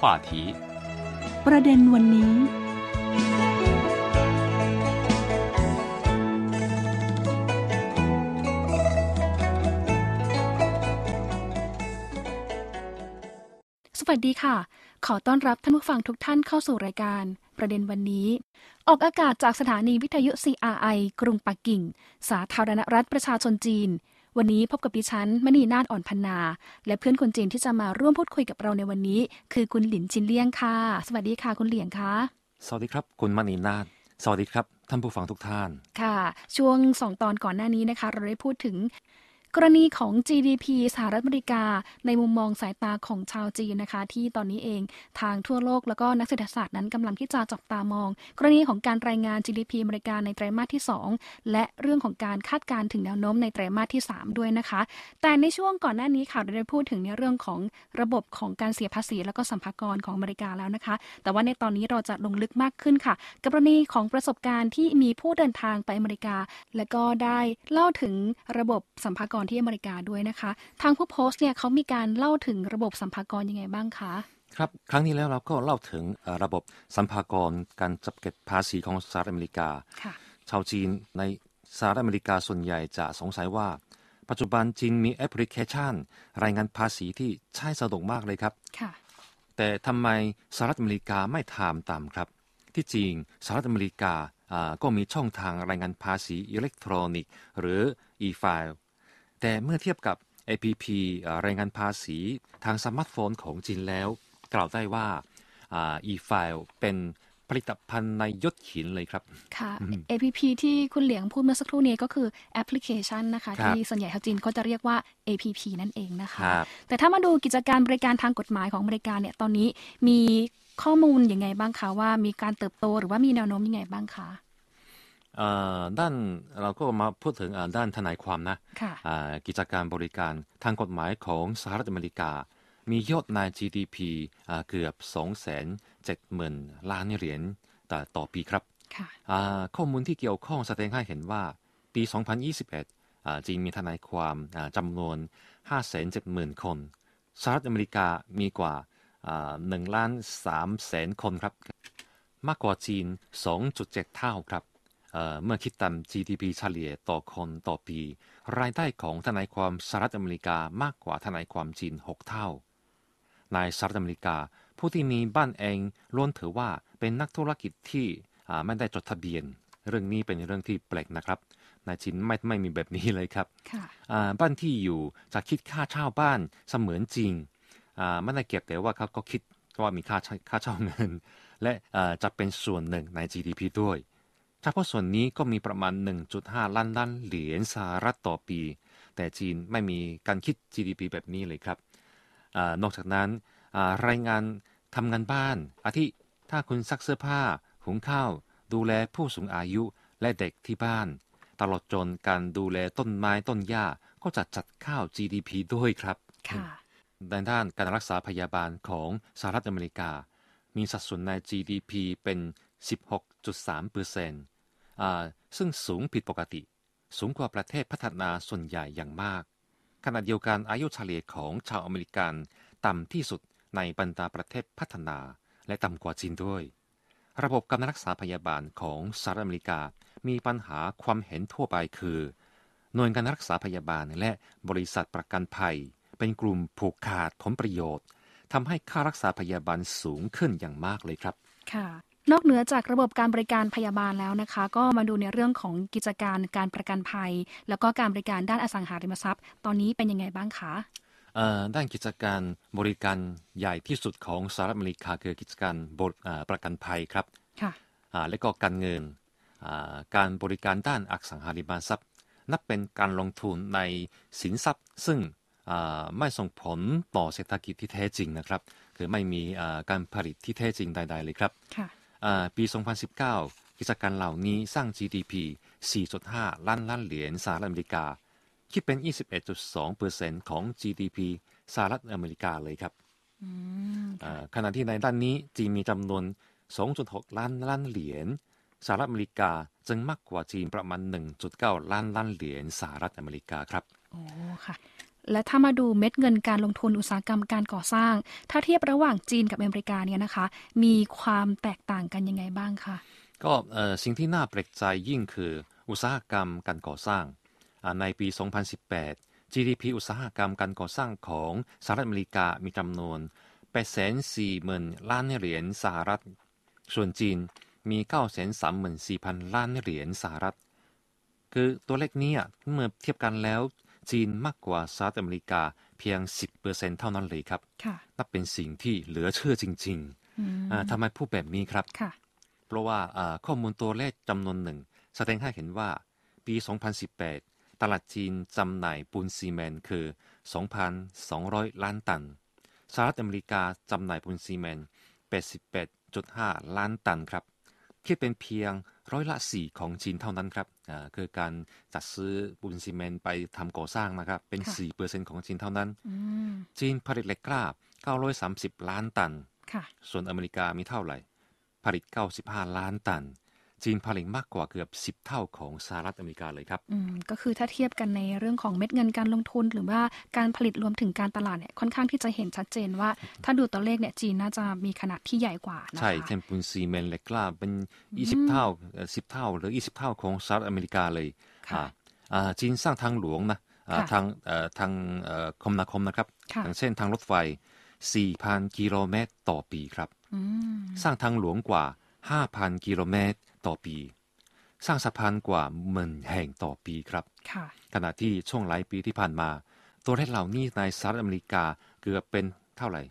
话题ประเด็นวันนี้ สวัสดีค่ะ ขอต้อนรับท่านผู้ฟังทุกท่านเข้าสู่รายการ ประเด็นวันนี้ ออกอากาศจากสถานีวิทยุ CRI กรุงปักกิ่ง สาธารณรัฐประชาชนจีน วันนี้พบกับดิฉันมณีนาฏอ่อนพันนา และเพื่อนคนจีนที่จะมาร่วมพูดคุยกับเราในวันนี้ คือคุณหลินชินเลี่ยงค่ะ สวัสดีค่ะคุณเหลียงค่ะสวัสดีครับ คุณมณีนาฏสวัสดีครับท่านผู้ฟังทุกท่าน ค่ะ ช่วงสองตอนก่อนหน้านี้นะคะ เราได้พูดถึง กรณีของ GDP สหรัฐอเมริกา ในมุมมองสายตาของชาวจีนนะคะ ที่ตอนนี้เองทางทั่วโลกแล้วก็นักเศรษฐศาสตร์นั้นกำลังที่จะจับตามอง กรณีของการรายงาน GDP อเมริกาในไตรมาสที่ 2 และเรื่องของการคาดการณ์ถึงแนวโน้มในไตรมาสที่ 3 ด้วยนะคะ แต่ในช่วงก่อนหน้านี้ค่ะเราได้พูดถึงในเรื่องของระบบของการเสียภาษี แล้วก็สัมภากรของอเมริกาแล้วนะคะ แต่ว่าในตอนนี้เราจะลงลึกมากขึ้นค่ะกับกรณีของประสบการณ์ที่มีผู้เดินทางไปอเมริกา และก็ได้เล่าถึงระบบสัมภากรที่อเมริกาด้วยนะคะ ทางผู้โพสต์เนี่ยเขามีการเล่าถึงระบบสัมภากรยังไงบ้างคะครับครั้งนี้แล้วเราก็เล่าถึงเอ่อระบบสัมภากรการจับเก็บภาษีของสหรัฐอเมริกาค่ะชาวจีนในสหรัฐอเมริกาส่วนใหญ่จะสงสัยว่า ปัจจุบันจีนมีแอปพลิเคชัน รายงานภาษีที่ใช้สะดวกมากเลยครับค่ะแต่ทำไมสหรัฐอเมริกาไม่ทำตามครับ ที่จริงสหรัฐอเมริกาอ่าก็มีช่องทางรายงานภาษีอิเล็กทรอนิกส์ หรือ e-file แต่เมื่อเทียบกับ APP อ่ารายงานภาษีทางสมาร์ทโฟนของจีนแล้ว กล่าวได้ว่าอ่า e-file เป็นผลิตภัณฑ์ในยศหินเลยครับ ค่ะ APP ที่คุณเหลียงพูดเมื่อสักครู่นี้ก็คือแอปพลิเคชันนะคะครับที่ส่วนใหญ่ชาวจีนก็จะเรียกว่า APP นั่นเองนะคะครับแต่ถ้ามาดูกิจการบริการทางกฎหมายของอเมริกาเนี่ยตอนนี้มีข้อมูลยังไงบ้างคะว่ามีการเติบโตหรือว่ามีแนวโน้มยังไงบ้างคะเอ่อ ด้านเราก็มาพูดถึงอ่าด้านทนายความนะค่ะอ่ากิจการบริการทางกฎหมายของสหรัฐอเมริกา มียอดใน GDP อ่าเกือบ 270,000 ล้านเหรียญต่อต่อปีครับค่ะอ่าข้อมูลที่เกี่ยวข้องแสดงให้เห็นว่าปี 2021อ่าจีนมีทนายความอ่าจำนวน 570,000 คน สหรัฐอเมริกามีกว่า1ล้าน3แสนคนครับ มากกว่าจีน 2.7 เท่าครับ เอ่อเมื่อคิดตาม GDP เฉลี่ยต่อคนต่อปี รายได้ของทนายความสหรัฐอเมริกามากกว่าทนายความจีน 6 เท่า ในสหรัฐอเมริกา ผู้ที่มีบ้านเองล้วนถือว่าเป็นนักธุรกิจที่อ่าไม่ได้จดทะเบียน เรื่องนี้เป็นเรื่องที่แปลกนะครับในจีนไม่ไม่มีแบบนี้เลยครับค่ะอ่าบ้านที่อยู่จะคิดค่าเช่าบ้านเสมือนจริงอ่าไม่ได้เก็บแต่ว่าเขาก็คิดว่ามีค่าใช้ค่าเช่าเงิน และอ่าจะเป็นส่วนหนึ่งใน GDP ด้วย เฉพาะส่วนนี้ก็มีประมาณ 1.5 ล้านล้านเหรียญสหรัฐต่อปี แต่จีนไม่มีการคิด GDP แบบนี้เลยครับอานอกจากนั้นอ่ารายงานทำงานบ้าน อาทิถ้าคุณซักเสื้อผ้า หุงข้าว ดูแลผู้สูงอายุและเด็กที่บ้าน ตลอดจนการดูแลต้นไม้ต้นหญ้าก็จะจัดข้าว GDP ด้วยครับค่ะในด้านการรักษาพยาบาลของสหรัฐอเมริกา มีสัดส่วนใน GDP เป็น 16.3เปอร์เซ็นต์ซึ่งสูงผิดปกติ สูงกว่าประเทศพัฒนาส่วนใหญ่อย่างมาก ขณะเดียวกันอายุเฉลี่ยของชาวอเมริกันต่ำที่สุดในบรรดาประเทศพัฒนา และต่ำกว่าจีนด้วย ระบบการรักษาพยาบาลของสหรัฐอเมริกา มีปัญหาความเห็นทั่วไปคือ หน่วยการรักษาพยาบาลและบริษัทประกันภัย เป็นกลุ่มผูกขาดผลประโยชน์ ทำให้ค่ารักษาพยาบาลสูงขึ้นอย่างมากเลยครับ ค่ะ นอกเหนือจากระบบการบริการพยาบาลแล้วนะคะ ก็มาดูในเรื่องของกิจการการประกันภัย แล้วก็การบริการด้านอสังหาริมทรัพย์ ตอนนี้เป็นยังไงบ้างคะเอ่อด้านกิจการบริการใหญ่ที่สุดของสหรัฐอเมริกาคือกิจการบริอ่าประกันภัยครับค่ะอ่าและก็การเงินอ่าการบริการด้านอสังหาริมทรัพย์ นับเป็นการลงทุนในสินทรัพย์ ซึ่งอ่า ไม่ส่งผลต่อเศรษฐกิจที่แท้จริงนะครับ คือไม่มีอ่าการผลิตที่แท้จริงใด ๆ เลยครับค่ะอ่าปี 2019 กิจการเหล่านี้สร้าง GDP 4.5 ล้านล้านเหรียญสหรัฐอเมริกา คิดเป็น 21.2%ของ GDP สหรัฐอเมริกาเลยครับอืมอ่าขณะที่ในด้านนี้จีนมีจำนวน 2.6 ล้านล้านเหรียญสหรัฐอเมริกาจึงมากกว่าจีนประมาณ 1.9 ล้านล้านเหรียญสหรัฐอเมริกาครับ โอ้ ค่ะ และถ้ามาดูเม็ดเงินการลงทุนอุตสาหกรรมการก่อสร้าง ถ้าเทียบระหว่างจีนกับอเมริกาเนี่ยนะคะ มีความแตกต่างกันยังไงบ้างคะก็สิ่งที่น่าแปลกใจยิ่งคืออุตสาหกรรมการก่อสร้างในปี 2018 GDP อุตสาหกรรมการก่อสร้างของสหรัฐอเมริกามีจำนวน840,000ล้านเหรียญสหรัฐ ส่วนจีนมี 934,000 ล้านเหรียญสหรัฐ คือตัวเลขนี้เมื่อเทียบกันแล้ว จีนมากกว่าสหรัฐอเมริกาเพียง 10%เท่านั้นเลยครับนับเป็นสิ่งที่เหลือเชื่อจริงๆทำไมพูดแบบนี้ครับ เพราะว่าข้อมูลตัวเลขจำนวนหนึ่ง แสดงให้เห็นว่าปี 2018 ตลาดจีนจำหน่ายปูนซีเมนต์คือ 2,200 ล้านตันสหรัฐอเมริกาจำหน่ายปูนซีเมนต์88.5 ล้านตันครับ คิดเป็นเพียงร้อยละสี่ของจีนเท่านั้นครับคือการจัดซื้อปูนซีเมนต์ไปทำก่อสร้างนะครับ เป็นสี่เปอร์เซ็นของจีนเท่านั้น จีนผลิตเหล็กกล้า 930 ล้านตัน ส่วนอเมริกามีเท่าไหร่ ผลิต 95 ล้านตัน จีนผลิตมากกว่าเกือบ 10 เท่าของสหรัฐอเมริกาเลยครับอืมก็คือถ้าเทียบกันในเรื่องของเม็ดเงินการลงทุน หรือว่าการผลิตรวมถึงการตลาดเนี่ยค่อนข้างที่จะเห็นชัดเจนว่า ถ้าดูตัวเลขเนี่ยจีนน่าจะมีขนาดที่ใหญ่กว่านะคะใช่เช่นปูนซีเมนต์เล็กกล้าเป็น 20 เท่า 10 เท่า หรือ 20 เท่าของสหรัฐอเมริกาเลยค่ะจีนสร้างทางหลวงนะทางทางคมนาคมนะครับอย่างเช่นทางรถไฟ 4,000 กิโลเมตรต่อปีครับ สร้างทางหลวงกว่า 5,000 กิโลเมตร ต่อปี สร้างสะพานกว่าหมื่นแห่งต่อปีครับขณะที่ช่วงหลายปีที่ผ่านมา ตัวเลขเหล่านี้ในสหรัฐอเมริกาเกือบเป็นเท่าไหร่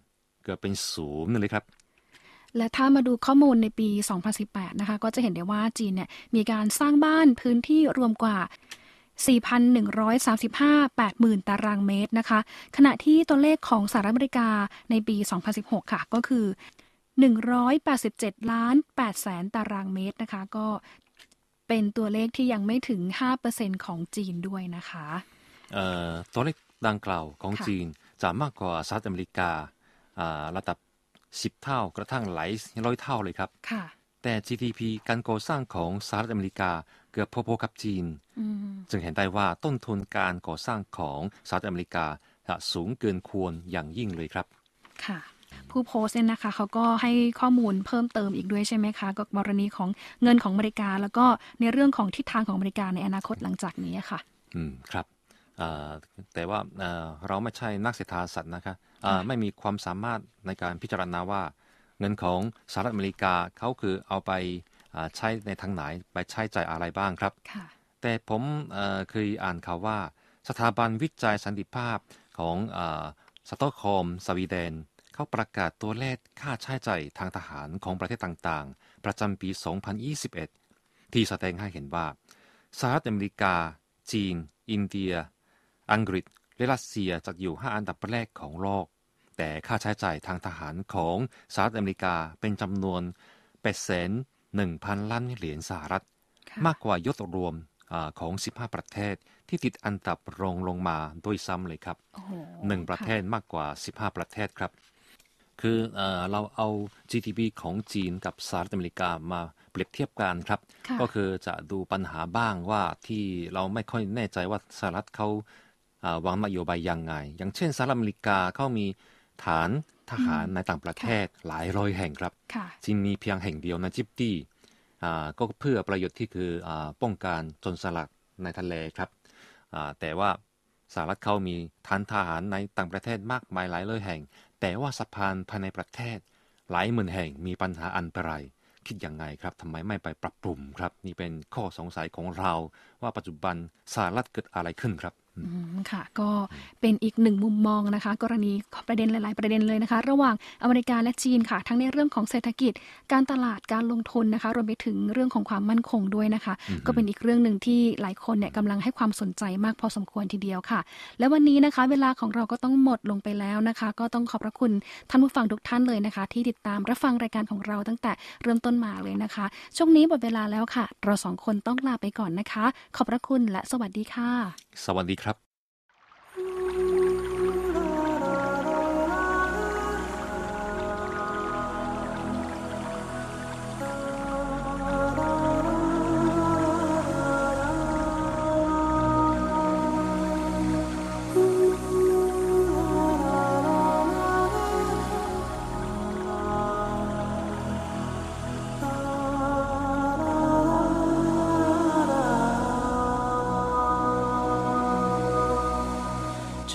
เกือบเป็นศูนย์เลยครับและถ้ามาดูข้อมูลในปี 2018 นะคะ ก็จะเห็นได้ว่าจีนเนี่ยมีการสร้างบ้านพื้นที่รวมกว่า 4,135 80,000 ตารางเมตรนะคะ ขณะที่ตัวเลขของสหรัฐอเมริกาในปี 2016 ค่ะ ก็คือ 187 ล้าน8แสนตารางเมตรนะคะ ก็เป็นตัวเลขที่ยังไม่ถึง 5%ของจีนด้วยนะคะตัวเลขดังกล่าวของจีนจะมากกว่าสหรัฐอเมริการะดับ 10 เท่ากระทั่งหลายร้อยเท่าเลยครับแต่ GDP การก่อสร้างของสหรัฐอเมริกาเกือบพอๆกับจีน จึงเห็นได้ว่าต้นทุนการก่อสร้างของสหรัฐอเมริกาจะสูงเกินควรอย่างยิ่งเลยครับ ค่ะ ผู้โพสต์เนี่ยนะคะเขาก็ให้ข้อมูลเพิ่มเติมอีกด้วยใช่ไหมคะก็กรณีของเงินของอเมริกา แล้วก็ในเรื่องของทิศทางของอเมริกาในอนาคตหลังจากนี้ค่ะ อืมครับแต่ว่าเราไม่ใช่นักเศรษฐศาสตร์นะคะไม่มีความสามารถในการพิจารณาว่า เงินของสหรัฐอเมริกาเขาคือเอาไปใช้ในทางไหนไปใช้จ่ายอะไรบ้างครับ แต่ผมเคยอ่านข่าวว่าสถาบันวิจัยสันติภาพของสตอกโฮล์มสวีเดน เขาประกาศตัวเลขค่าใช้จ่ายทางทหารของประเทศต่างๆ ประจำปี 2021 ที่แสดงให้เห็นว่าสหรัฐอเมริกา จีน อินเดีย อังกฤษ และรัสเซียจะอยู่ 5 อันดับแรกของโลก แต่ค่าใช้จ่ายทางทหารของสหรัฐอเมริกาเป็นจำนวน8 1 0 0 0 ล้านเหรียญสหรัฐ มากกว่ายอดรวมของ 15 ประเทศที่ติดอันดับรองลงมาโดยซ้ำเลยครับ หนึ่งประเทศมากกว่า 15 ประเทศครับ คือเราเอา GDP ของจีนกับสหรัฐอเมริกามาเปรียบเทียบกันครับ ก็คือจะดูปัญหาบ้างว่าที่เราไม่ค่อยแน่ใจว่าสหรัฐเขาวางนโยบายยังไง อย่างเช่นสหรัฐอเมริกาเขามีฐานทหารในต่างประเทศหลายร้อยแห่งครับจีนมีเพียงแห่งเดียวในจิบตี้ก็เพื่อประโยชน์ที่คืออป้องกันจนสลักในทะเลครับแต่ว่าสหรัฐเขามีฐานทหารในต่างประเทศมากมายหลายร้อยแห่ง แต่ว่าสะพานภายในประเทศ หลายหมื่นแห่งมีปัญหาอันตรายคิดยังไงครับทำไมไม่ไปปรับปรุงครับ นี่เป็นข้อสงสัยของเราว่าปัจจุบันสหรัฐเกิดอะไรขึ้นครับ ค่ะ ก็เป็นอีกหนึ่งมุมมองนะคะ กรณีประเด็นหลาย ๆ ประเด็นเลยนะคะ ระหว่างอเมริกาและจีนค่ะ ทั้งในเรื่องของเศรษฐกิจ การตลาดการลงทุนนะคะรวมไปถึงเรื่องของความมั่นคงด้วยนะคะ ก็เป็นอีกเรื่องหนึ่งที่หลายคนเนี่ยกำลังให้ความสนใจมากพอสมควรทีเดียวค่ะ และวันนี้นะคะ เวลาของเราก็ต้องหมดลงไปแล้วนะคะ ก็ต้องขอบพระคุณท่านผู้ฟังทุกท่านเลยนะคะ ที่ติดตามรับฟังรายการของเราตั้งแต่เริ่มต้นมาเลยนะคะ ช่วงนี้หมดเวลาแล้วค่ะ เราสองคนต้องลาไปก่อนนะคะ ขอบพระคุณและสวัสดีค่ะ สวัสดีครับ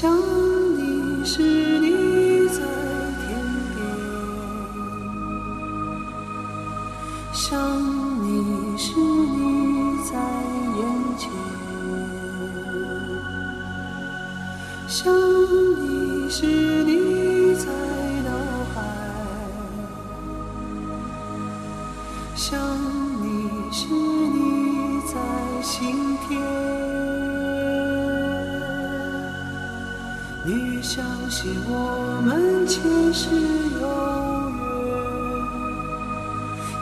想你时，你在天边；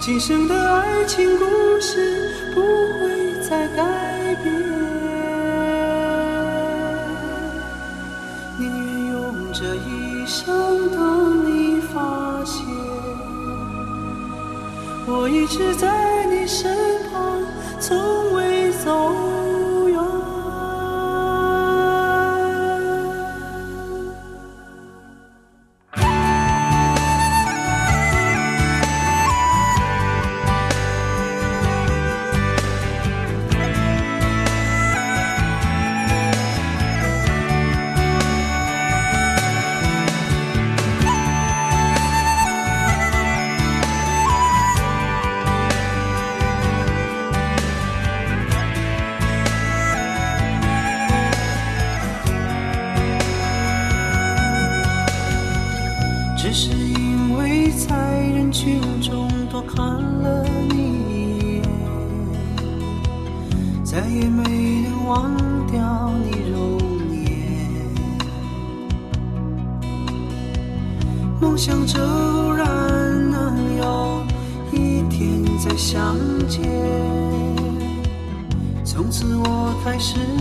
今生的爱情故事不会再改变。宁愿用这一生等你发现，我一直在你身旁，从是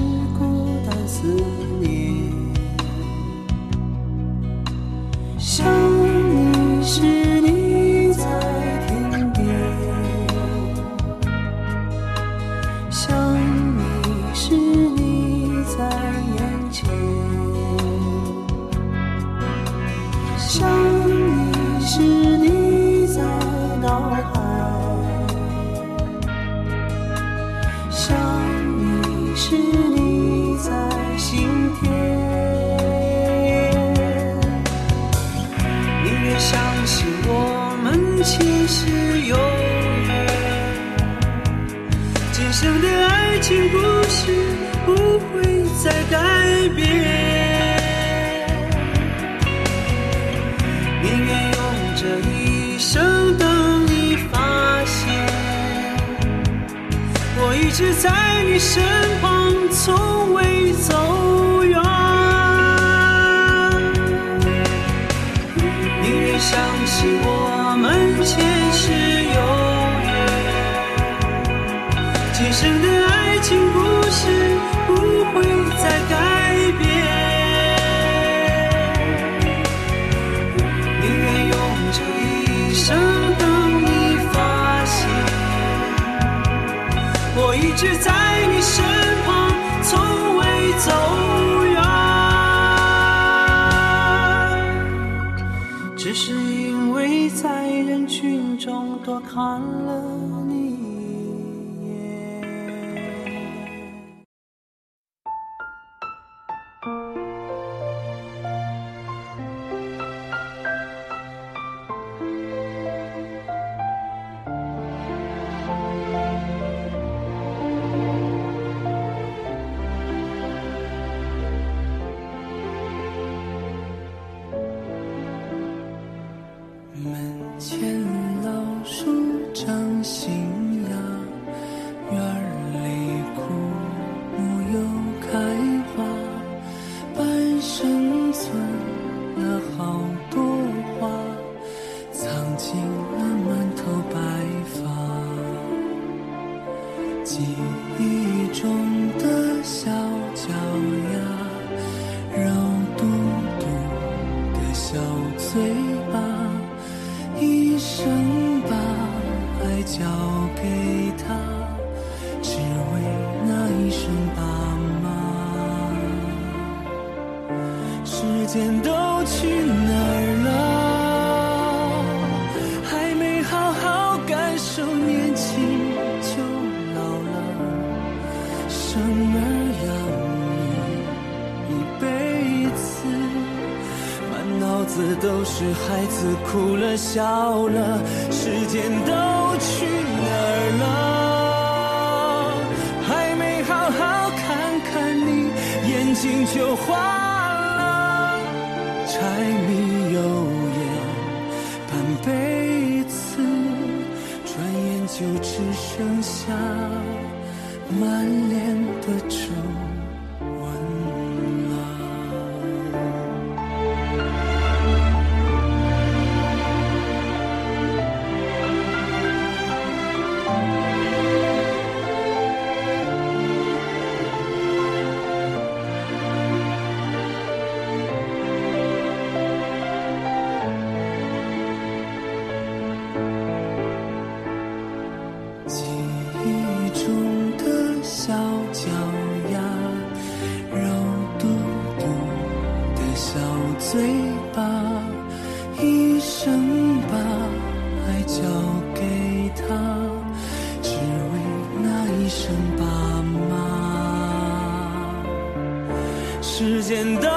一直在你身旁，从未走远。宁愿相信我们前世有缘，今生的爱情故事不会直在你身旁，从未走远，只是因为在人群中多看了。心就化了柴米油盐半辈子转眼就只剩下满脸的皱最把一生把爱交给他，只为那一声爸妈。时间的。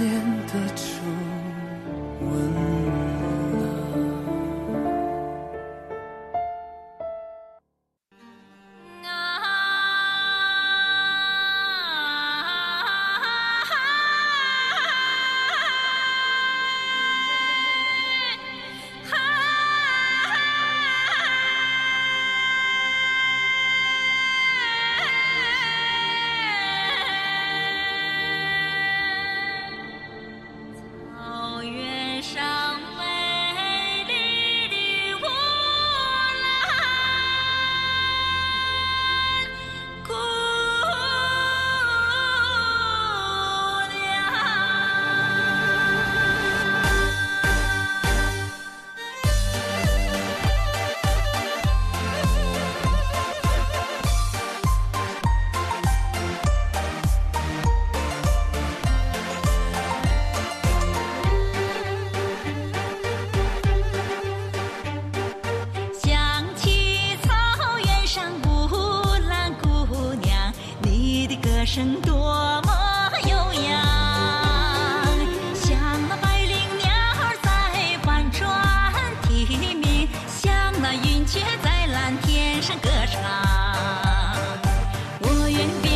can be